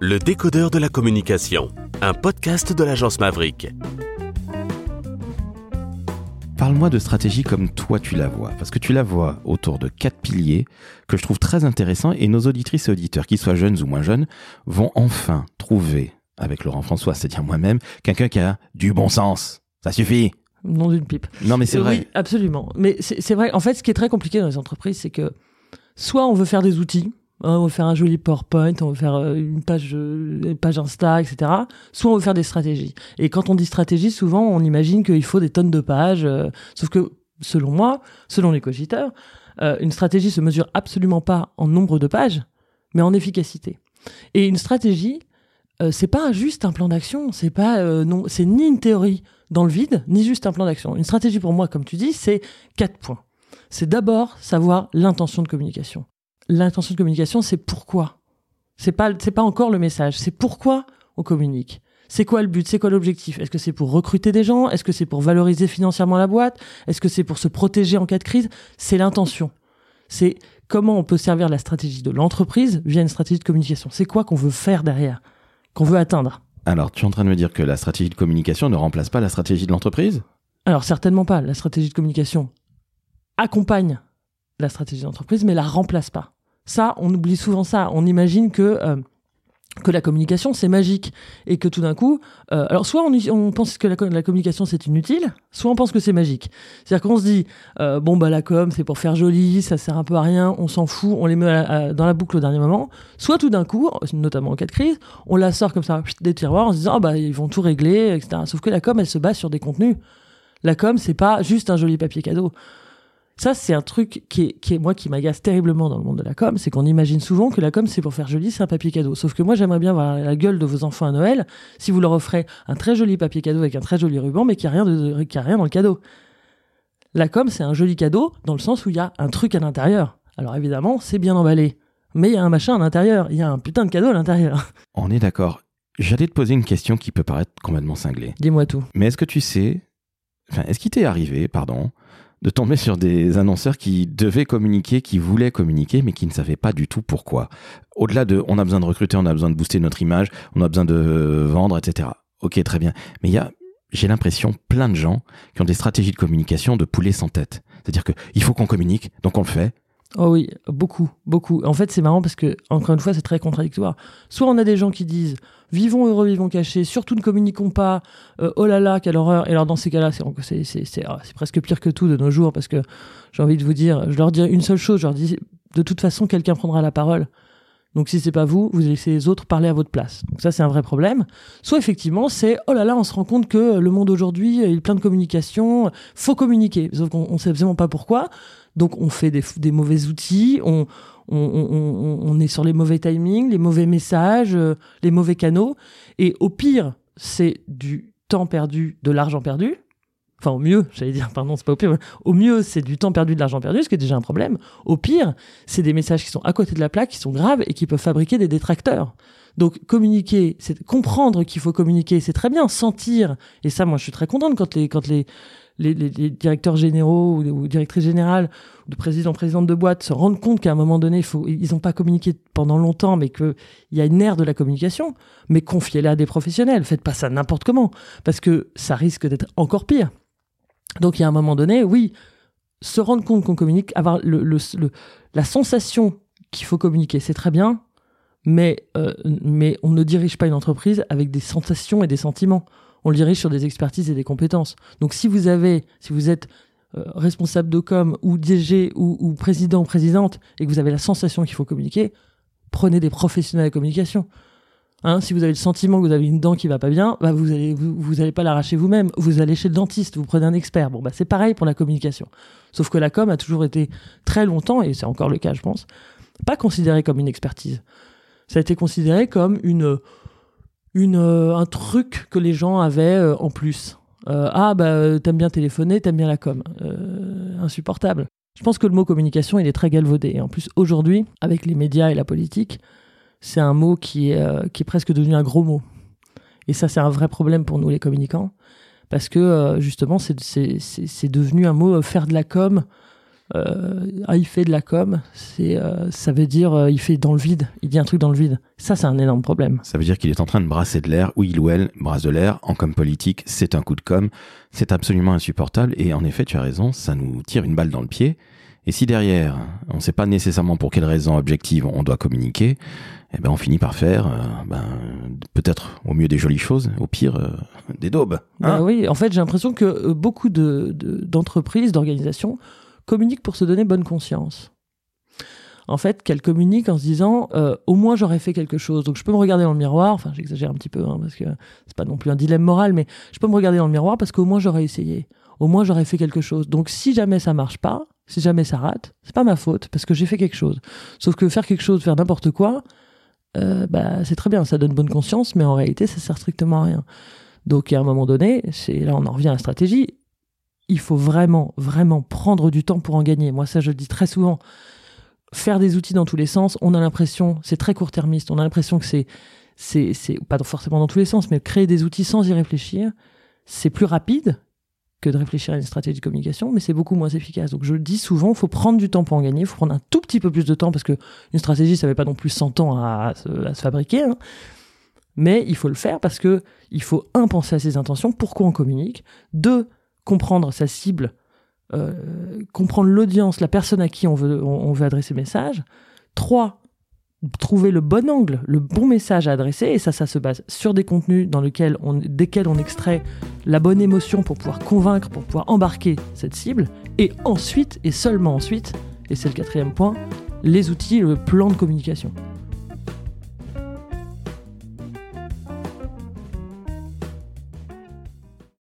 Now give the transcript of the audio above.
Le décodeur de la communication, un podcast de l'agence Maverick. Parle-moi de stratégie comme toi tu la vois, parce que tu la vois autour de quatre piliers que je trouve très intéressants et nos auditrices et auditeurs, qu'ils soient jeunes ou moins jeunes, vont enfin trouver, avec Laurent François, c'est-à-dire moi-même, quelqu'un qui a du bon sens. Ça suffit. Non d'une pipe. Non mais c'est Euh, vrai. Oui, absolument. Mais c'est vrai. En fait, ce qui est très compliqué dans les entreprises, c'est que soit on veut faire des outils, on veut faire un joli PowerPoint, on veut faire euh, une page, euh, une page Insta, etc. Soit on veut faire des stratégies. Et quand on dit stratégie, souvent on imagine qu'il faut des tonnes de pages. euh, sauf que, selon moi, selon les cogiteurs, une stratégie se mesure absolument pas en nombre de pages, mais en efficacité. Et une stratégie, euh, c'est pas juste un plan d'action, c'est pas non, c'est ni une théorie dans le vide, ni juste un plan d'action. Une stratégie pour moi, comme tu dis, c'est quatre points. C'est d'abord savoir l'intention de communication. L'intention de communication, c'est pourquoi? C'est pas, c'est pas encore le message, c'est pourquoi on communique? C'est quoi le but? C'est quoi l'objectif? Est-ce que c'est pour recruter des gens? Est-ce que c'est pour valoriser financièrement la boîte? Est-ce que c'est pour se protéger en cas de crise? C'est l'intention. C'est comment on peut servir la stratégie de l'entreprise via une stratégie de communication. C'est quoi qu'on veut faire derrière Qu'on veut atteindre Alors, tu es en train de me dire que la stratégie de communication ne remplace pas la stratégie de l'entreprise? Alors certainement pas. La stratégie de communication accompagne la stratégie d'entreprise, mais la remplace pas. Ça, on oublie souvent ça. On imagine que euh, que la communication c'est magique et que tout d'un coup, euh, alors soit on, pense que la, co- la communication c'est inutile, soit on pense que c'est magique. C'est-à-dire qu'on se dit euh, bon bah la com c'est pour faire joli, ça sert un peu à rien, on s'en fout, on les met dans la boucle au dernier moment. Soit tout d'un coup, notamment en cas de crise, on la sort comme ça des tiroirs en se disant ah bah ils vont tout régler, etc. Sauf que la com elle se base sur des contenus. La com, c'est pas juste un joli papier cadeau. Ça, c'est un truc qui est, qui est moi qui m'agace terriblement dans le monde de la com, c'est qu'on imagine souvent que la com c'est pour faire joli, c'est un papier cadeau. Sauf que moi, j'aimerais bien voir la gueule de vos enfants à Noël si vous leur offrez un très joli papier cadeau avec un très joli ruban, mais qu'il n'y a rien de, a rien dans le cadeau. La com, c'est un joli cadeau dans le sens où il y a un truc à l'intérieur. Alors évidemment, c'est bien emballé, mais il y a un machin à l'intérieur. Il y a un putain de cadeau à l'intérieur. On est d'accord. J'allais te poser une question qui peut paraître complètement cinglée. Dis-moi tout. Mais est-ce que tu sais, enfin, est-ce qu'il t'est arrivé, pardon, de tomber sur des annonceurs qui devaient communiquer, qui voulaient communiquer, mais qui ne savaient pas du tout pourquoi Au-delà de, on a besoin de recruter, on a besoin de booster notre image, on a besoin de vendre, etc. Ok, très bien. Mais il y a, j'ai l'impression, plein de gens qui ont des stratégies de communication de poulet sans tête. C'est-à-dire que il faut qu'on communique, donc on le fait. Oh oui, beaucoup, beaucoup. En fait, c'est marrant parce que, encore une fois, c'est très contradictoire. Soit on a des gens qui disent vivons heureux, vivons cachés, surtout ne communiquons pas, euh, oh là là, quelle horreur. Et alors, dans ces cas-là, ah, c'est presque pire que tout de nos jours parce que j'ai envie de vous dire, je leur dis une seule chose, je leur dis de toute façon, quelqu'un prendra la parole. Donc, si c'est pas vous, vous laissez les autres parler à votre place. Donc, ça, c'est un vrai problème. Soit, effectivement, c'est oh là là, on se rend compte que le monde aujourd'hui, il est plein de communication, faut communiquer. Sauf qu'on on sait absolument pas pourquoi. Donc on fait des, des mauvais outils, on, on, on, on- on est sur les mauvais timings, les mauvais messages, euh, les mauvais canaux. Et au pire, c'est du temps perdu, de l'argent perdu. Enfin, au mieux, j'allais dire, pardon, c'est pas au pire. Au mieux, c'est du temps perdu, de l'argent perdu, ce qui est déjà un problème. Au pire, c'est des messages qui sont à côté de la plaque, qui sont graves et qui peuvent fabriquer des détracteurs. Donc, communiquer, c'est comprendre qu'il faut communiquer, c'est très bien. Sentir, et ça, moi, je suis très contente quand les, quand les, les, les- directeurs généraux ou, directrices générales ou de présidents, présidentes de boîtes se rendent compte qu'à un moment donné, ils n'ont pas communiqué pendant longtemps, mais qu'il y a une ère de la communication. Mais confiez-la à des professionnels. Faites pas ça n'importe comment, parce que ça risque d'être encore pire. Donc, il y a un moment donné, oui, se rendre compte qu'on communique, avoir la sensation qu'il faut communiquer, c'est très bien, mais, euh, mais on ne dirige pas une entreprise avec des sensations et des sentiments. On le dirige sur des expertises et des compétences. Donc si vous avez, si vous êtes euh, responsable de com ou DG ou, ou président présidente et que vous avez la sensation qu'il faut communiquer, prenez des professionnels de communication. Hein, si vous avez le sentiment que vous avez une dent qui va pas bien, bah vous allez pas l'arracher vous-même. Vous allez chez le dentiste, vous prenez un expert. Bon bah c'est pareil pour la communication. Sauf que la com a toujours été très longtemps et c'est encore le cas je pense, pas considérée comme une expertise. Ça a été considéré comme une euh, un truc que les gens avaient euh, en plus. Euh, ah bah t'aimes bien téléphoner, t'aimes bien la com. Insupportable. Je pense que le mot communication il est très galvaudé. Et en plus aujourd'hui avec les médias et la politique, c'est un mot qui est euh, qui est presque devenu un gros mot. Et ça c'est un vrai problème pour nous les communicants parce que euh, justement c'est devenu un mot euh, faire de la com ah, il fait de la com, ça veut dire il fait dans le vide, il dit un truc dans le vide. Ça, c'est un énorme problème. Ça veut dire qu'il est en train de brasser de l'air, ou il ou elle brasse de l'air. En com politique, c'est un coup de com. C'est absolument insupportable. Et en effet, tu as raison, ça nous tire une balle dans le pied. Et si derrière, on ne sait pas nécessairement pour quelle raison objective on doit communiquer, eh ben on finit par faire, euh, ben, peut-être au mieux des jolies choses, au pire euh, des daubes. Bah hein. oui, en fait, j'ai l'impression que euh, beaucoup de, de- d'entreprises, d'organisations communiquent pour se donner bonne conscience. En fait, qu'elles communiquent en se disant euh, au moins j'aurais fait quelque chose. Donc je peux me regarder dans le miroir, enfin j'exagère un petit peu hein, parce que c'est pas non plus un dilemme moral, mais je peux me regarder dans le miroir parce qu'au moins j'aurais essayé. Au moins j'aurais fait quelque chose. Donc si jamais ça marche pas, si jamais ça rate, c'est pas ma faute parce que j'ai fait quelque chose. Sauf que faire quelque chose, faire n'importe quoi, euh, bah, c'est très bien, ça donne bonne conscience, mais en réalité ça sert strictement à rien. Donc à un moment donné, c'est là on en revient à la stratégie. Il faut vraiment, vraiment prendre du temps pour en gagner. Moi, ça, je le dis très souvent. Faire des outils dans tous les sens, on a l'impression, c'est très court-termiste. On a l'impression que c'est, c'est, c'est pas forcément dans tous les sens, mais créer des outils sans y réfléchir, c'est plus rapide que de réfléchir à une stratégie de communication, mais c'est beaucoup moins efficace. Donc je le dis souvent, il faut prendre du temps pour en gagner, il faut prendre un tout petit peu plus de temps parce que une stratégie, ça ne pas non plus 100 ans à, se, fabriquer. hein. Mais il faut le faire parce que il faut un penser à ses intentions, pourquoi on communique, deux comprendre sa cible, euh, comprendre l'audience, la personne à qui on veut on veut adresser le message, trois trouver le bon angle, le bon message à adresser, et ça, ça se base sur des contenus dans lesquels on, desquels on extrait la bonne émotion pour pouvoir convaincre, pour pouvoir embarquer cette cible, et ensuite, et seulement ensuite, et c'est le quatrième point, les outils, le plan de communication.